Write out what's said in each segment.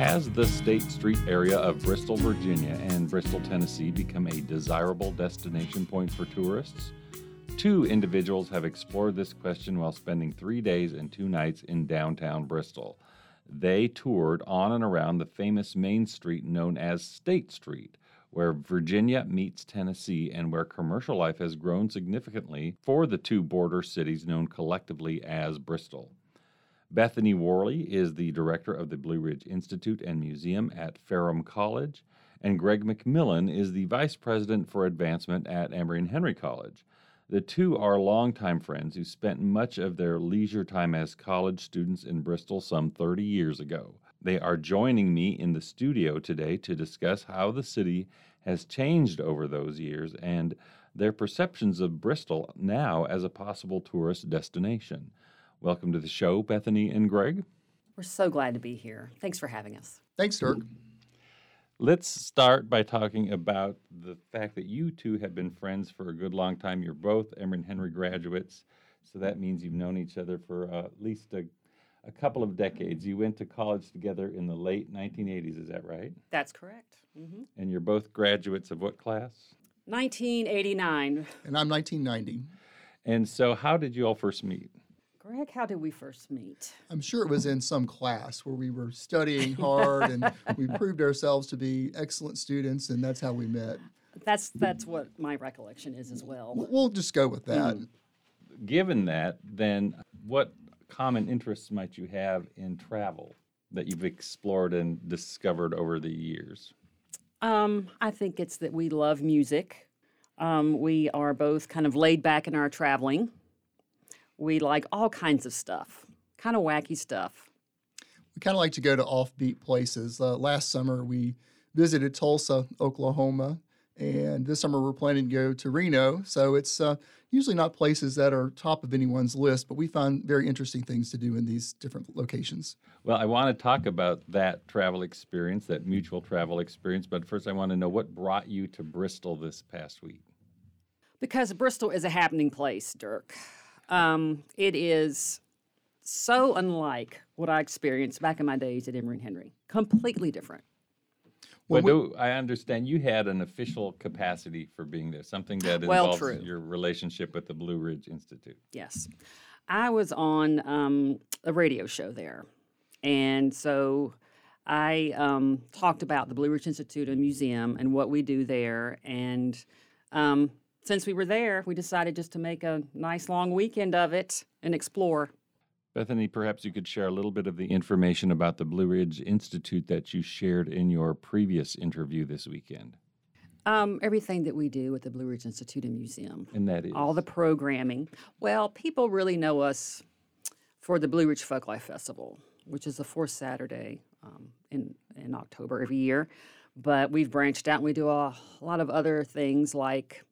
Has the State Street area of Bristol, Virginia and Bristol, Tennessee become a desirable destination point for tourists? Two individuals have explored this question while spending three days and two nights in downtown Bristol. They toured on and around the famous main street known as State Street, where Virginia meets Tennessee and where commercial life has grown significantly for the two border cities known collectively as Bristol. Bethany Worley is the director of the Blue Ridge Institute and Museum at Ferrum College, and Greg McMillan is the vice president for advancement at Emory and Henry College. The two are longtime friends who spent much of their leisure time as college students in Bristol some 30 years ago. They are joining me in the studio today to discuss how the city has changed over those years and their perceptions of Bristol now as a possible tourist destination. Welcome to the show, Bethany and Greg. We're so glad to be here. Thanks for having us. Thanks, Dirk. Let's start by talking about the fact that you two have been friends for a good long time. You're both Emory and Henry graduates, so that means you've known each other for uh, at least a, a couple of decades. You went to college together in the late 1980s, is that right? That's correct. Mm-hmm. And you're both graduates of what class? 1989. And I'm 1990. And so, how did you all first meet? Greg, how did we first meet? I'm sure it was in some class where we were studying hard and we proved ourselves to be excellent students, and that's how we met. That's that's what my recollection is as well. We'll just go with that. Mm. Given that, then what common interests might you have in travel that you've explored and discovered over the years? Um, I think it's that we love music. Um, we are both kind of laid back in our traveling. We like all kinds of stuff, kind of wacky stuff. We kind of like to go to offbeat places. Uh, last summer, we visited Tulsa, Oklahoma, and this summer we're planning to go to Reno. So it's uh, usually not places that are top of anyone's list, but we find very interesting things to do in these different locations. Well, I want to talk about that travel experience, that mutual travel experience, but first I want to know what brought you to Bristol this past week. Because Bristol is a happening place, Dirk. Um, it is so unlike what I experienced back in my days at Emory and Henry. Completely different. Well, do I understand you had an official capacity for being there, something that well, involves true. your relationship with the Blue Ridge Institute. Yes. I was on um, a radio show there. And so I um, talked about the Blue Ridge Institute and Museum and what we do there. And um, since we were there, we decided just to make a nice long weekend of it and explore. Bethany, perhaps you could share a little bit of the information about the Blue Ridge Institute that you shared in your previous interview this weekend. Um, everything that we do at the Blue Ridge Institute and Museum. And that is? All the programming. Well, people really know us for the Blue Ridge Folklife Festival, which is the fourth Saturday um, in, in October every year. But we've branched out and we do a, a lot of other things like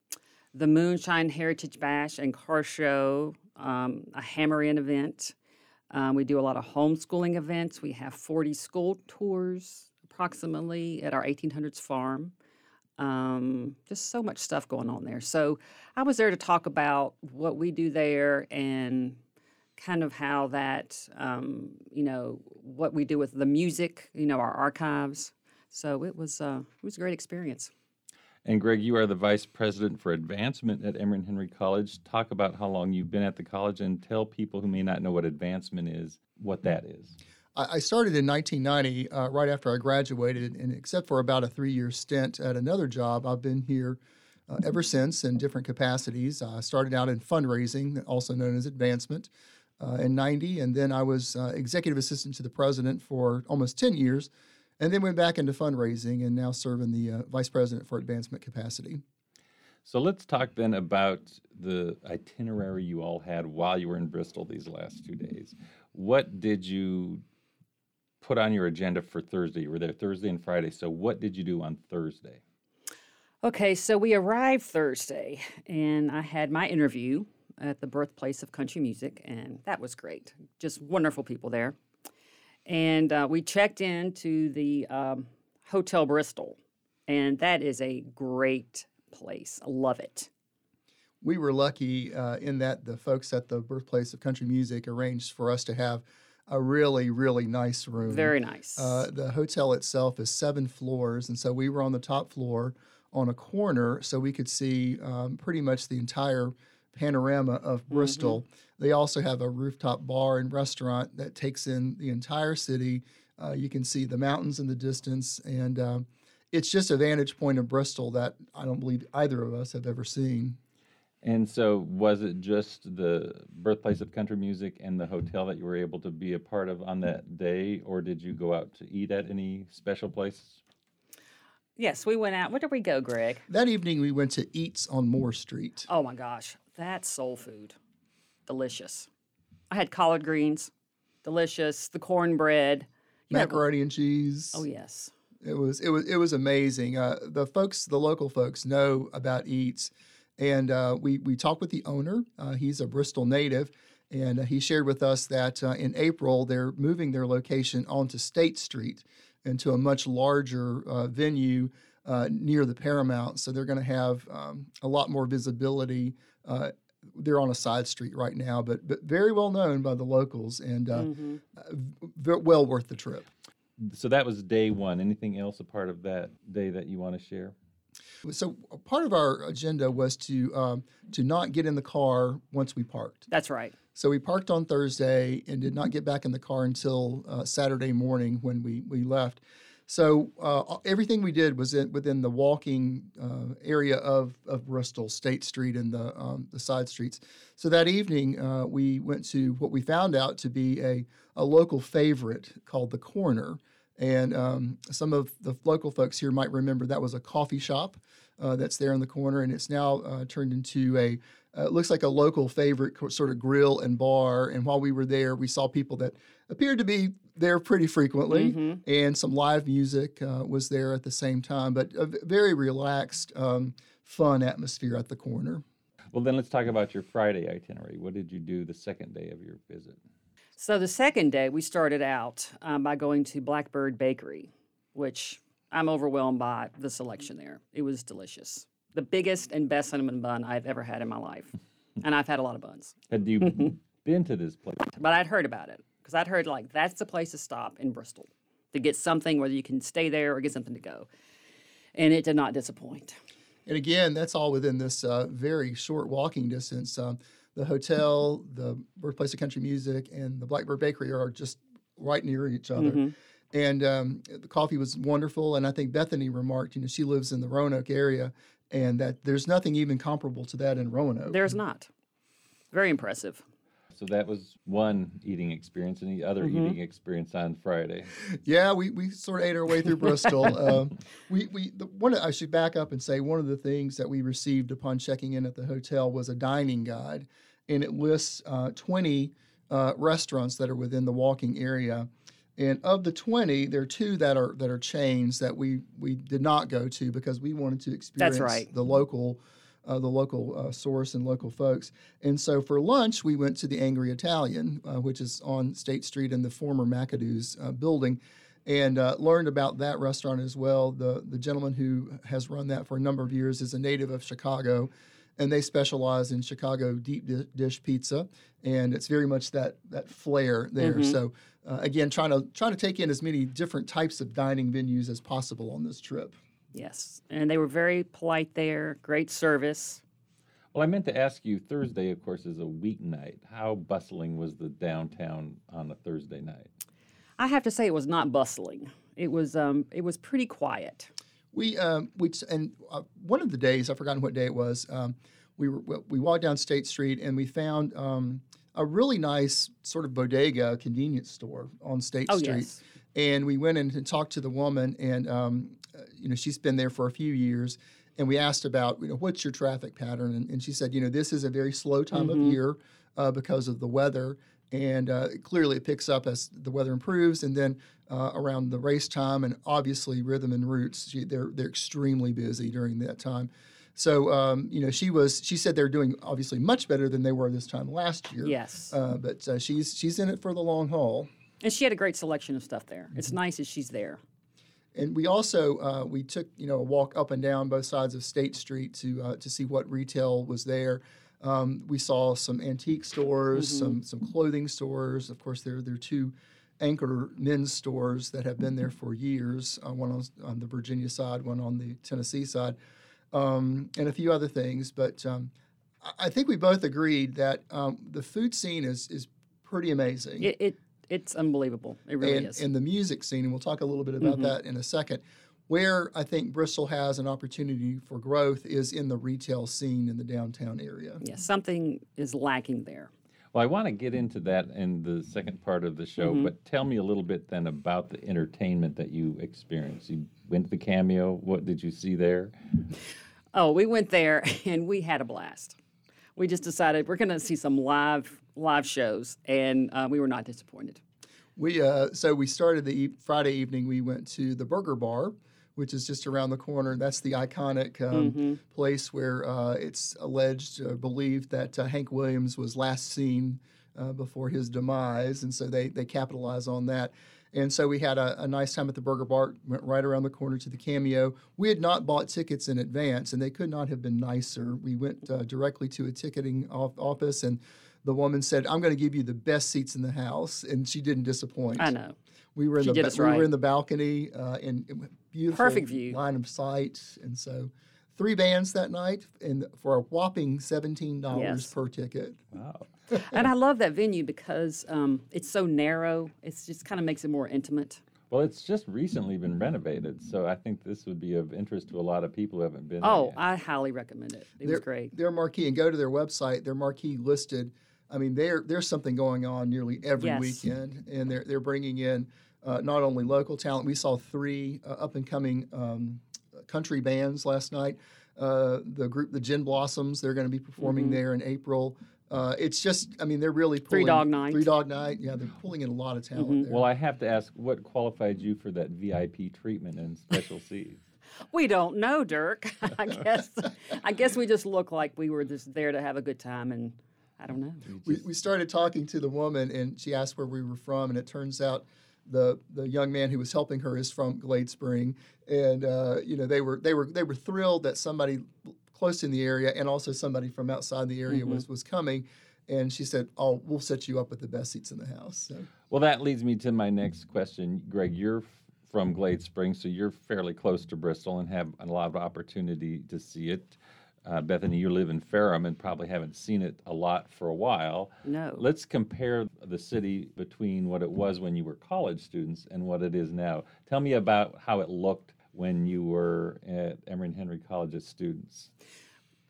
the Moonshine Heritage Bash and Car Show, um, a Hammering event. Um, we do a lot of homeschooling events. We have 40 school tours approximately at our 1800s farm. Um, just so much stuff going on there. So I was there to talk about what we do there and kind of how that, um, you know, what we do with the music, you know, our archives. So it was uh, it was a great experience. And Greg, you are the vice president for advancement at Emory Henry College. Talk about how long you've been at the college and tell people who may not know what advancement is what that is. I started in 1990, uh, right after I graduated, and except for about a three year stint at another job, I've been here uh, ever since in different capacities. I started out in fundraising, also known as advancement, uh, in 90, and then I was uh, executive assistant to the president for almost 10 years and then went back into fundraising and now serve in the uh, vice president for advancement capacity. So let's talk then about the itinerary you all had while you were in Bristol these last two days. What did you put on your agenda for Thursday? You were there Thursday and Friday. So what did you do on Thursday? Okay, so we arrived Thursday, and I had my interview at the birthplace of country music, and that was great. Just wonderful people there. And uh, we checked into the um, Hotel Bristol, and that is a great place. I love it. We were lucky uh, in that the folks at the birthplace of country music arranged for us to have a really really nice room. Very nice. Uh, the hotel itself is seven floors, and so we were on the top floor on a corner, so we could see um, pretty much the entire panorama of Mm-hmm. Bristol. They also have a rooftop bar and restaurant that takes in the entire city. Uh, you can see the mountains in the distance, and um, it's just a vantage point of Bristol that I don't believe either of us have ever seen. And so, was it just the birthplace of country music and the hotel that you were able to be a part of on that day, or did you go out to eat at any special places? yes, we went out. Where did we go, Greg? That evening, we went to Eats on Moore Street. Oh my gosh, that's soul food. Delicious. I had collard greens, delicious. The cornbread. You had- Macaroni and cheese. oh yes. It was it was it was amazing. Uh, the folks, the local folks, know about Eats, and uh, we we talked with the owner. Uh, he's a Bristol native, and he shared with us that uh, in April they're moving their location onto State Street into a much larger uh, venue uh, near the Paramount. So they're going to have um, a lot more visibility. They're on a side street right now, but but very well known by the locals and uh, Mhm. v- well worth the trip. So that was day one. Anything else a part of that day that you want to share? So part of our agenda was to um, to not get in the car once we parked. That's right. So we parked on Thursday and did not get back in the car until uh, Saturday morning when we we left. So uh, everything we did was in, within the walking uh, area of, of Bristol, State Street, and the um, the side streets. So that evening uh, we went to what we found out to be a a local favorite called the Corner. And um, some of the local folks here might remember that was a coffee shop uh, that's there in the corner, and it's now uh, turned into a uh, it looks like a local favorite sort of grill and bar. And while we were there, we saw people that appeared to be there pretty frequently, Mhm. and some live music uh, was there at the same time. But a v- very relaxed, um, fun atmosphere at the corner. Well, then let's talk about your Friday itinerary. What did you do the second day of your visit? So the second day, we started out um, by going to Blackbird Bakery, which I'm overwhelmed by the selection there. It was delicious. The biggest and best cinnamon bun I've ever had in my life. And I've had a lot of buns, Had you been to this place? but I'd heard about it because I'd heard like that's the place to stop in Bristol to get something, whether you can stay there or get something to go. And it did not disappoint. And again, that's all within this uh, very short walking distance. Um, the hotel, the birthplace of country music, and the Blackbird Bakery are just right near each other. Mhm. And um, the coffee was wonderful. And I think Bethany remarked, you know, she lives in the Roanoke area, and that there's nothing even comparable to that in Roanoke. There's not. Very impressive. So that was one eating experience, and the other Mhm. eating experience on Friday. Yeah, we, we sort of ate our way through Bristol. Um, we we the, one I should back up and say one of the things that we received upon checking in at the hotel was a dining guide, and it lists uh, 20 uh, restaurants that are within the walking area. And of the 20, there are two that are that are chains that we we did not go to because we wanted to experience right. the local uh, the local uh, source and local folks. And so for lunch, we went to the Angry Italian, uh, which is on State Street in the former McAdoo's uh, building, and uh, learned about that restaurant as well. The, the gentleman who has run that for a number of years is a native of Chicago, and they specialize in Chicago deep dish pizza, and it's very much that that flair there. Mhm. So uh, again, trying to trying to take in as many different types of dining venues as possible on this trip. Yes. And they were very polite there, great service. Well, I meant to ask you. Thursday, of course, is a weeknight. How bustling was the downtown on a Thursday night? I have to say it was not bustling. It was um it was pretty quiet. We um we and uh, one of the days I've forgotten what day it was. Um, we were we walked down State Street and we found um, a really nice sort of bodega convenience store on State Oh Street. yes. And we went in and talked to the woman, and um, you know she's been there for a few years. And we asked about you know what's your traffic pattern, and, and she said you know this is a very slow time Mhm. of year uh, because of the weather, and uh, clearly it picks up as the weather improves, and then uh, around the race time, and obviously rhythm and roots, she, they're they're extremely busy during that time. So um, you know she was she said they're doing obviously much better than they were this time last year. Yes. Uh, but uh, she's she's in it for the long haul. and she had a great selection of stuff there. It's Mm-hmm. nice that she's there. And we also uh, we took you know a walk up and down both sides of State Street to uh, to see what retail was there. Um, we saw some antique stores, some some clothing stores. Of course, there there are two anchor men's stores that have been there for years. Uh, one on, on the Virginia side, one on the Tennessee side, um, and a few other things. But um, I- I think we both agreed that um, the food scene is is pretty amazing It, it it's unbelievable. It really and, is. and the music scene, and we'll talk a little bit about Mhm. that in a second. Where I think Bristol has an opportunity for growth is in the retail scene in the downtown area. yeah, something is lacking there. Well, I want to get into that in the second part of the show, Mhm. but tell me a little bit then about the entertainment that you experienced. You went to the cameo. What did you see there? Oh, we went there and we had a blast. We just decided we're going to see some live live shows, and uh, we were not disappointed. We uh, so we started the e- Friday evening. We went to the Burger Bar, which is just around the corner. That's the iconic um, Mhm. place where uh, it's alleged, uh, believed that uh, Hank Williams was last seen uh, before his demise, and so they they capitalize on that. And so we had a, a nice time at the Burger Bar. Went right around the corner to the Cameo. We had not bought tickets in advance, and they could not have been nicer. We went uh, directly to a ticketing off- office, and the woman said, "I'm going to give you the best seats in the house," and she didn't disappoint. I know. We were in She the did ba- us we were in the balcony uh, and it beautiful Perfect view. line of sight, and so three bands that night, and for a whopping seventeen dollars Yes. per ticket. Wow. and I love that venue because um, it's so narrow. It just kind of makes it more intimate. Well, it's just recently been renovated, so I think this would be of interest to a lot of people who haven't been there Oh, yet. I highly recommend it. It was Their- great. Their marquee, and go to their website. Their marquee listed. I mean, there there's something going on nearly every Yes. weekend, and they're they're bringing in uh, not only local talent. We saw three uh, up and coming um, country bands last night. Uh, the group, the Gin Blossoms, they're going to be performing Mhm. there in April. Uh, it's just, I mean, they're really pulling, Three Dog Night. Three Dog Night, yeah, they're pulling in a lot of talent Mhm. there. Well, I have to ask, what qualified you for that VIP treatment and special seats? We don't know, Dirk. I guess. I guess we just look like we were just there to have a good time, and I don't know. You we, we started talking to the woman and she asked where we were from and it turns out the the young man who was helping her is from Glade Spring and uh, you know they were they were they were thrilled that somebody close in the area and also somebody from outside the area Mhm. was was coming and she said oh we'll set you up with the best seats in the house so Well, that leads me to my next question. Greg, you're from Glade Springs, so you're fairly close to Bristol and have a lot of opportunity to see it. Uh, Bethany, you live in Ferrum and probably haven't seen it a lot for a while. No. Let's compare the city between what it was when you were college students and what it is now. Tell me about how it looked when you were at Emory and Henry College as students.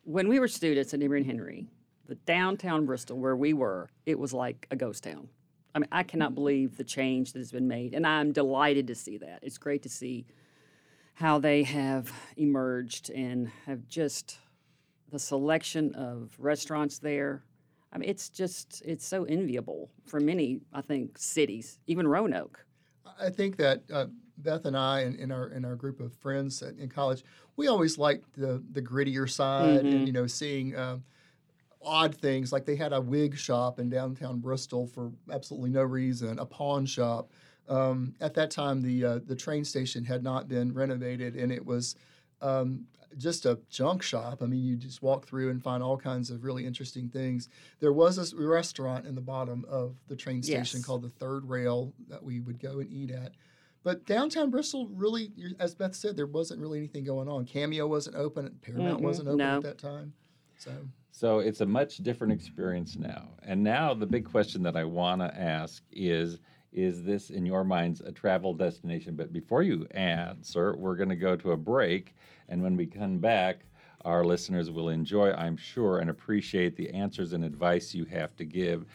when we were students at Emory and Henry, the downtown Bristol where we were, it was like a ghost town. I mean, I cannot believe the change that has been made, and I'm delighted to see that. It's great to see how they have emerged and have just the selection of restaurants there. I mean, it's just it's so enviable for many, I think, cities, even Roanoke. I think that uh, Beth and I and, and our and our group of friends at, in college, we always liked the the grittier side, Mhm. and you know, seeing um, odd things like they had a wig shop in downtown Bristol for absolutely no reason, a pawn shop. Um, at that time, the uh, the train station had not been renovated, and it was um, just a junk shop. I mean, you just walk through and find all kinds of really interesting things. There was a s- restaurant in the bottom of the train station Yes. called the Third Rail that we would go and eat at. But downtown Bristol, really, as Beth said, there wasn't really anything going on. Cameo wasn't open, Paramount Mhm, wasn't open no. at that time. So So it's a much different experience now. And now the big question that I want to ask is is this in your minds a travel destination? But before you answer, we're going to go to a break and when we come back our listeners will enjoy, I'm sure, and appreciate the answers and advice you have to give.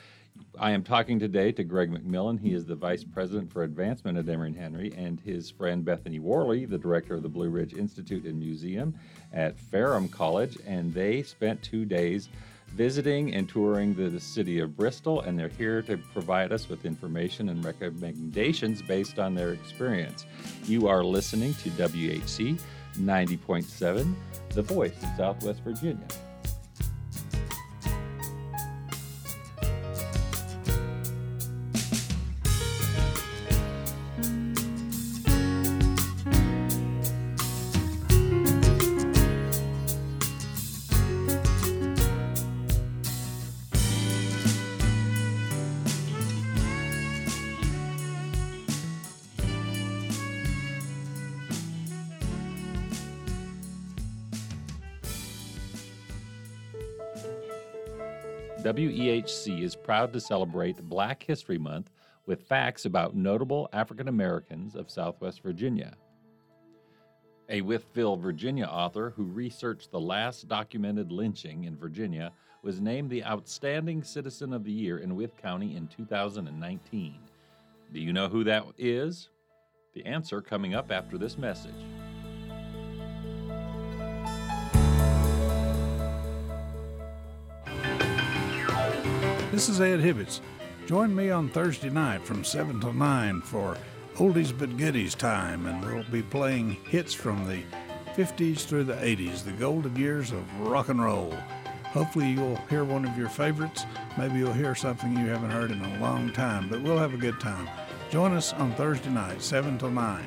I am talking today to Greg McMillan. He is the Vice President for Advancement at Emory and Henry, and his friend Bethany Worley, the Director of the Blue Ridge Institute and Museum at Ferrum College. And they spent two days visiting and touring the, the city of Bristol, and they're here to provide us with information and recommendations based on their experience. You are listening to WEHC 90.7, the voice of Southwest Virginia. WEHC is proud to celebrate Black History Month with facts about notable African Americans of Southwest Virginia. A Wytheville, Virginia author who researched the last documented lynching in Virginia was named the Outstanding Citizen of the Year in Wythe County in 2019. Do you know who that is? The answer coming up after this message. This is Ed Hibbets. Join me on Thursday night from 7 till 9 for Oldies But Goodies time, and we'll be playing hits from the 50s through the 80s, the golden years of rock and roll. Hopefully, you'll hear one of your favorites. Maybe you'll hear something you haven't heard in a long time, but we'll have a good time. Join us on Thursday night, 7 till 9.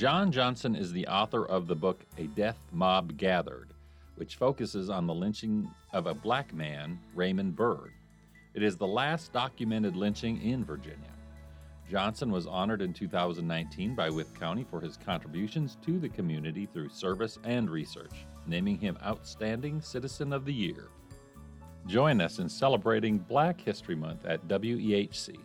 John Johnson is the author of the book A Death Mob Gathered, which focuses on the lynching of a black man, Raymond Byrd. It is the last documented lynching in Virginia. Johnson was honored in 2019 by Wythe County for his contributions to the community through service and research, naming him Outstanding Citizen of the Year. Join us in celebrating Black History Month at WEHC.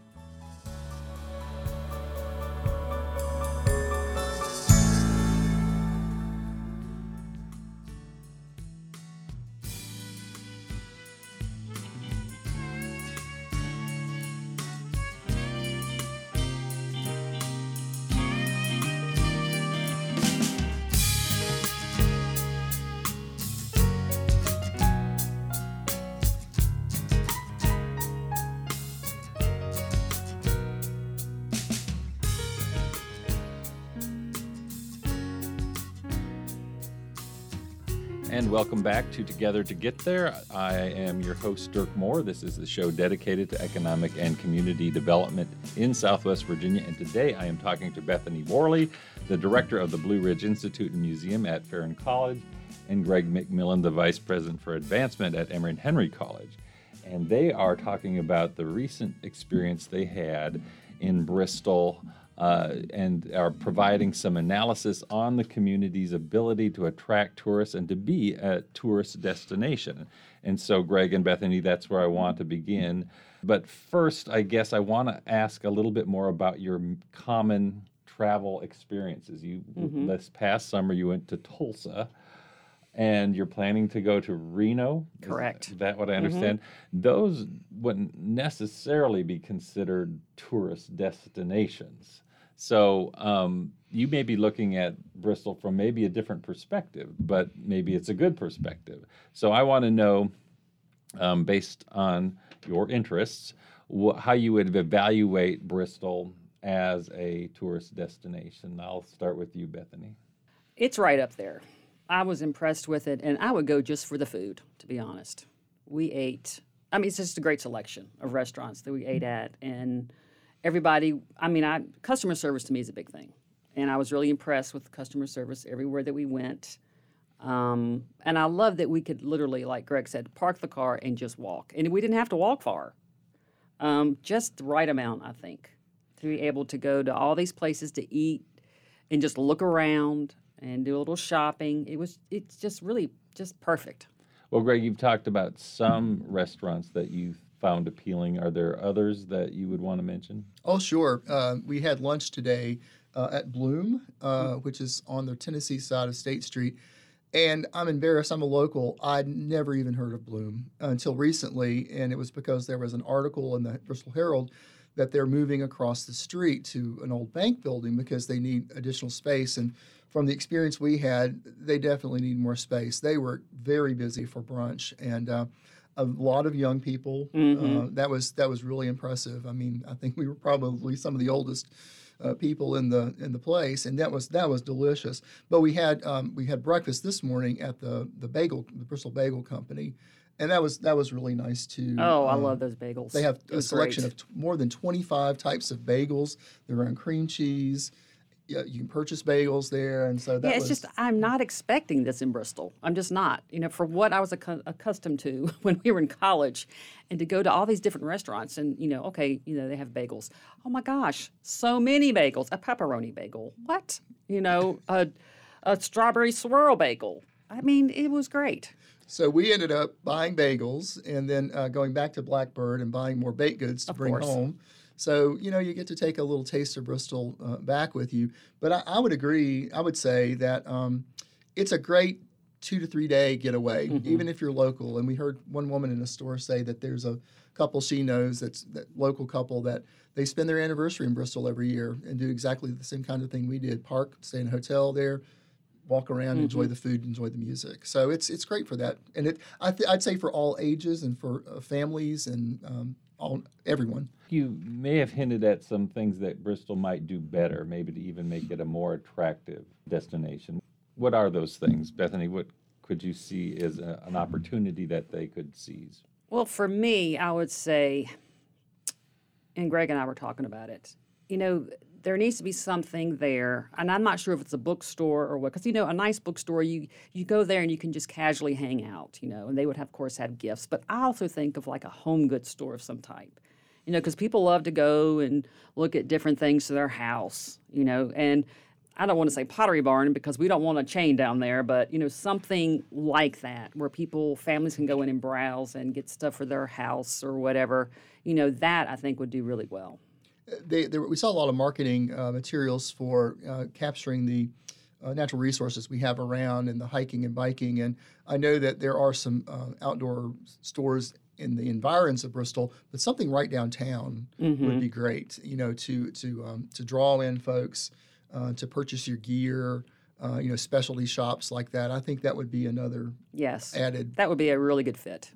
And welcome back to Together to Get There. I am your host, Dirk Moore. This is the show dedicated to economic and community development in Southwest Virginia. And today I am talking to Bethany Worley, the director of the Blue Ridge Institute and Museum at Ferrum College, and Greg McMillan, the vice president for advancement at Emory and Henry College. And they are talking about the recent experience they had in Bristol uh, and are providing some analysis on the community's ability to attract tourists and to be a tourist destination. And so, Greg and Bethany, that's where I want to begin. But first, I guess I want to ask a little bit more about your common travel experiences. You Mm-hmm. this past summer you went to Tulsa and you're planning to go to Reno. Correct. Mm-hmm. that what I understand? Those wouldn't necessarily be considered tourist destinations. So um, you may be looking at Bristol from maybe a different perspective, but maybe it's a good perspective. So I want to know, um, based on your interests, wh- how you would evaluate Bristol as a tourist destination. I'll start with you, Bethany. It's right up there. I was impressed with it, and I would go just for the food, to be honest. We ate, I mean, it's just a great selection of restaurants that we ate at, and everybody, I mean, I, customer service to me is a big thing. And I was really impressed with customer service everywhere that we went. Um, and I love that we could literally, like Greg said, park the car and just walk. And we didn't have to walk far, um, just the right amount, I think, to be able to go to all these places to eat and just look around and do a little shopping. It was, it's just really just perfect. Well, Greg, you've talked about some restaurants that you found appealing. Are there others that you would want to mention? Oh, sure. Uh, we had lunch today uh, at Bloom, uh, which is on the Tennessee side of State Street. And I'm embarrassed. I'm a local. I'd never even heard of Bloom until recently, and it was because there was an article in the Bristol Herald that they're moving across the street to an old bank building because they need additional space. And from the experience we had, they definitely need more space. They were very busy for brunch, and uh, a lot of young people. Uh, that was that was really impressive. I mean, I think we were probably some of the oldest uh, people in the in the place, and that was that was delicious. But we had um, we had breakfast this morning at the the bagel the Bristol Bagel Company, and that was that was really nice too. Oh, I Um, love those bagels. They have a selection great. of t- more than 25 types of bagels. They're on cream cheese, yeah, you can purchase bagels there, and so that yeah, was it's just I'm not expecting this in Bristol. I'm just not. You know, for what I was accu- accustomed to when we were in college, and to go to all these different restaurants, and you know, okay, you know, they have bagels. Oh my gosh, so many bagels. A pepperoni bagel. What? You know, a a strawberry swirl bagel. I mean, it was great. So we ended up buying bagels and then uh, going back to Blackbird and buying more baked goods to Of bring course. home. So you know you get to take a little taste of Bristol uh, back with you. But I, I would agree. I would say that um, it's a great two to three day getaway, Mm-hmm. even if you're local. And we heard one woman in a store say that there's a couple she knows that's that local couple that they spend their anniversary in Bristol every year and do exactly the same kind of thing we did: park, stay in a hotel there, walk around, enjoy Mm-hmm. the food, enjoy the music. So it's it's great for that, and it I th- I'd say for all ages and for uh, families and um, all everyone. You may have hinted at some things that Bristol might do better, maybe to even make it a more attractive destination. What are those things, Bethany? What could you see as a, an opportunity that they could seize? Well, for me, I would say, and Greg and I were talking about it. You know, there needs to be something there, and I'm not sure if it's a bookstore or what. Because you know, a nice bookstore, you you go there and you can just casually hang out. You know, and they would have, of course, have gifts. But I also think of like a home goods store of some type. You know, because people love to go and look at different things to their house. You know, and I don't want to say Pottery Barn because we don't want a chain down there, but you know something like that where people families can go in and browse and get stuff for their house or whatever. You know that I think would do really well. They, there, we saw a lot of marketing uh, materials for uh, capturing the uh, natural resources we have around and the hiking and biking. And I know that there are some uh, outdoor stores in the environs of Bristol, but something right downtown would be great. You know, to to um, to draw in folks uh, to purchase your gear. Uh, you know, specialty shops like that. I think that would be another Yes, added. that would be a really good fit.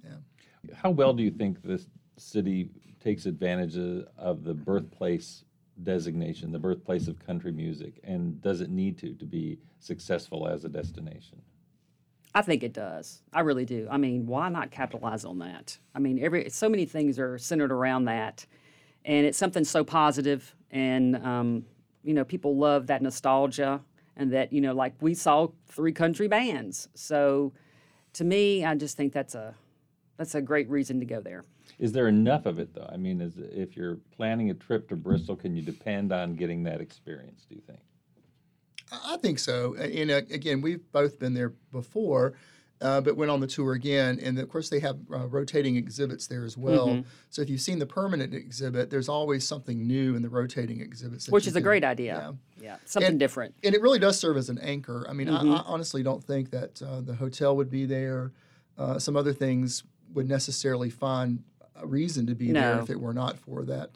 How well do you think this city takes advantage of, the birthplace designation, the birthplace of country music, and does it need to to be successful as a destination? I think it does. I really do. I mean, why not capitalize on that? I mean, every so many things are centered around that, and it's something so positive, and um, you know, people love that nostalgia, and that you know, like we saw three country bands. So, to me, I just think that's a that's a great reason to go there. Is there enough of it though? I mean, is, if you're planning a trip to Bristol, can you depend on getting that experience? Do you think? I think so. And uh, again, we've both been there before, uh, but went on the tour again. And of course, they have uh, rotating exhibits there as well. Mm-hmm. So if you've seen the permanent exhibit, there's always something new in the rotating exhibits, Which you is a great idea. Yeah, something And- different. And it really does serve as an anchor. I mean, Mm-hmm. I, I honestly don't think that uh, the hotel would be there. Uh, some other things would necessarily find a reason to be there if it were not for that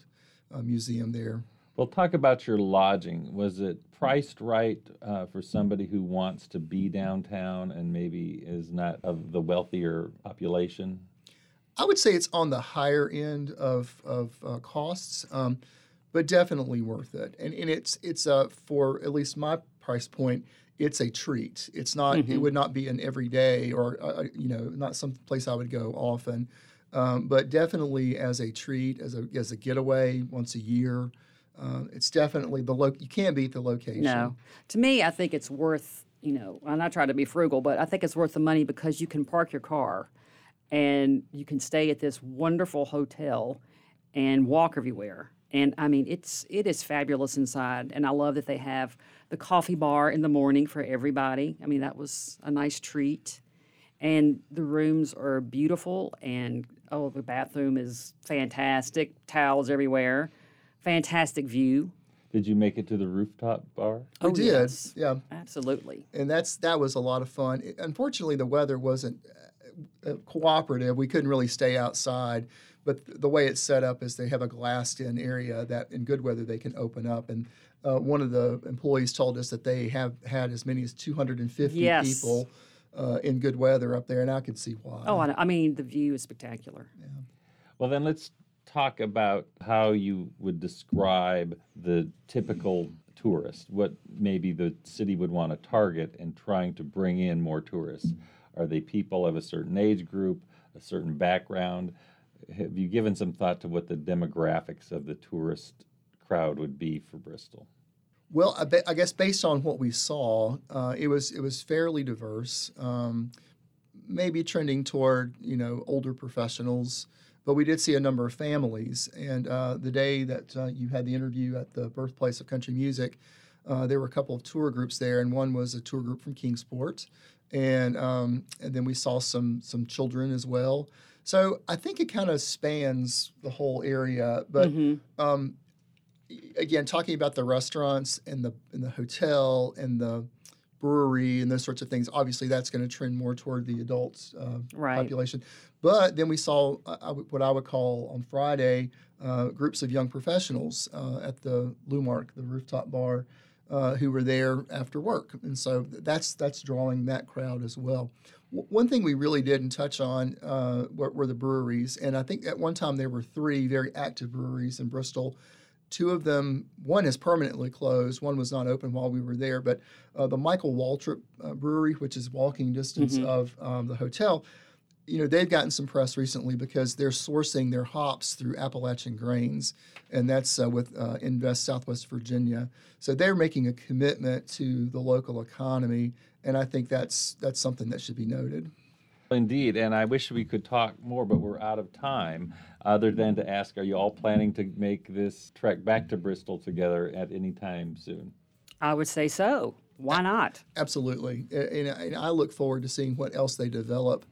uh, museum there. Well, talk about your lodging. Was it priced right uh, for somebody who wants to be downtown and maybe is not of the wealthier population? I would say it's on the higher end of of uh, costs, um, but definitely worth it. And and it's it's uh, for at least my price point. It's a treat. It's not. It would not be an everyday or uh, you know not some place I would go often, um, but definitely as a treat, as a as a getaway once a year. Uh, it's definitely the lo- You can't beat the location. No. To me, I think it's worth, you know, and I try to be frugal, but I think it's worth the money because you can park your car and you can stay at this wonderful hotel and walk everywhere. And I mean, it's it is fabulous inside, and I love that they have the coffee bar in the morning for everybody. I mean, that was a nice treat. And the rooms are beautiful, and oh, the bathroom is fantastic. Towels everywhere, fantastic view. Did you make it to the rooftop bar? We Oh, did. yes. Yeah. Absolutely. and that's that was a lot of fun. It- unfortunately, the weather wasn't uh, uh, cooperative. We couldn't really stay outside. But th- the way it's set up is they have a glassed-in area that, in good weather, they can open up. And uh, one of the employees told us that they have had as many as 250 Yes. people uh, in good weather up there, and I can see why. Oh, I, I mean, the view is spectacular. Well, then let's talk about how you would describe the typical tourist. What maybe the city would want to target in trying to bring in more tourists. Are they people of a certain age group, a certain background? Have you given some thought to what the demographics of the tourist crowd would be for Bristol? Well, I, be, I, guess based on what we saw, uh, it was it was fairly diverse. Um, maybe trending toward you know older professionals, but we did see a number of families. And uh, the day that uh, you had the interview at the birthplace of country music, uh, there were a couple of tour groups there, and one was a tour group from Kingsport, and um, and then we saw some some children as well. So I think it kind of spans the whole area, but mm-hmm. um, again, talking about the restaurants and the and the hotel and the brewery and those sorts of things, obviously that's going to trend more toward the adults uh, right. population. But then we saw uh, what I would call on Friday uh, groups of young professionals uh, at the Lumark, the rooftop bar, uh, who were there after work, and so that's that's drawing that crowd as well. W- one thing we really didn't touch on uh, were, were the breweries, and I think at one time there were three very active breweries in Bristol. Two of them, one is permanently closed, one was not open while we were there. But uh, the Michael Waltrip uh, Brewery, which is walking distance mm-hmm. of um, the hotel, you know, they've gotten some press recently because they're sourcing their hops through Appalachian Grains, and that's uh, with uh, Invest Southwest Virginia. So they're making a commitment to the local economy, and I think that's that's something that should be noted. Indeed, and I wish we could talk more, but we're out of time. Other than to ask, are you all planning to make this trek back to Bristol together at any time soon? I would say so. Why not? Absolutely, and, I look forward to seeing what else they develop,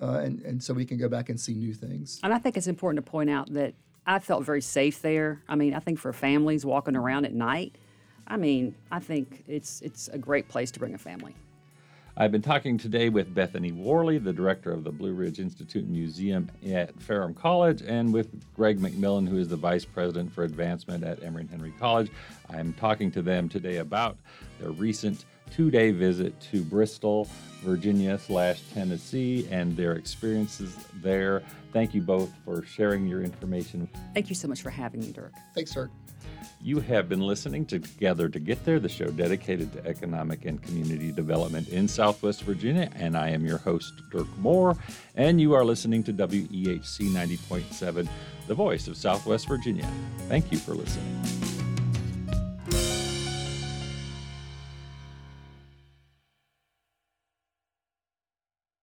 uh, and and so we can go back and see new things. And I think it's important to point out that I felt very safe there. I mean, I think for families walking around at night, I mean, I think it's it's a great place to bring a family. I've been talking today with Bethany Worley, the director of the Blue Ridge Institute Museum at Ferrum College, and with Greg McMillan, who is the vice president for advancement at Emory and Henry College. I'm talking to them today about their recent two-day visit to Bristol, Virginia slash Tennessee, and their experiences there. Thank you both for sharing your information. Thank you so much for having me, Dirk. Thanks, Dirk. You have been listening to Together to Get There, the show dedicated to economic and community development in Southwest Virginia. And I am your host, Dirk Moore. And you are listening to WEHC 90.7, the voice of Southwest Virginia. Thank you for listening.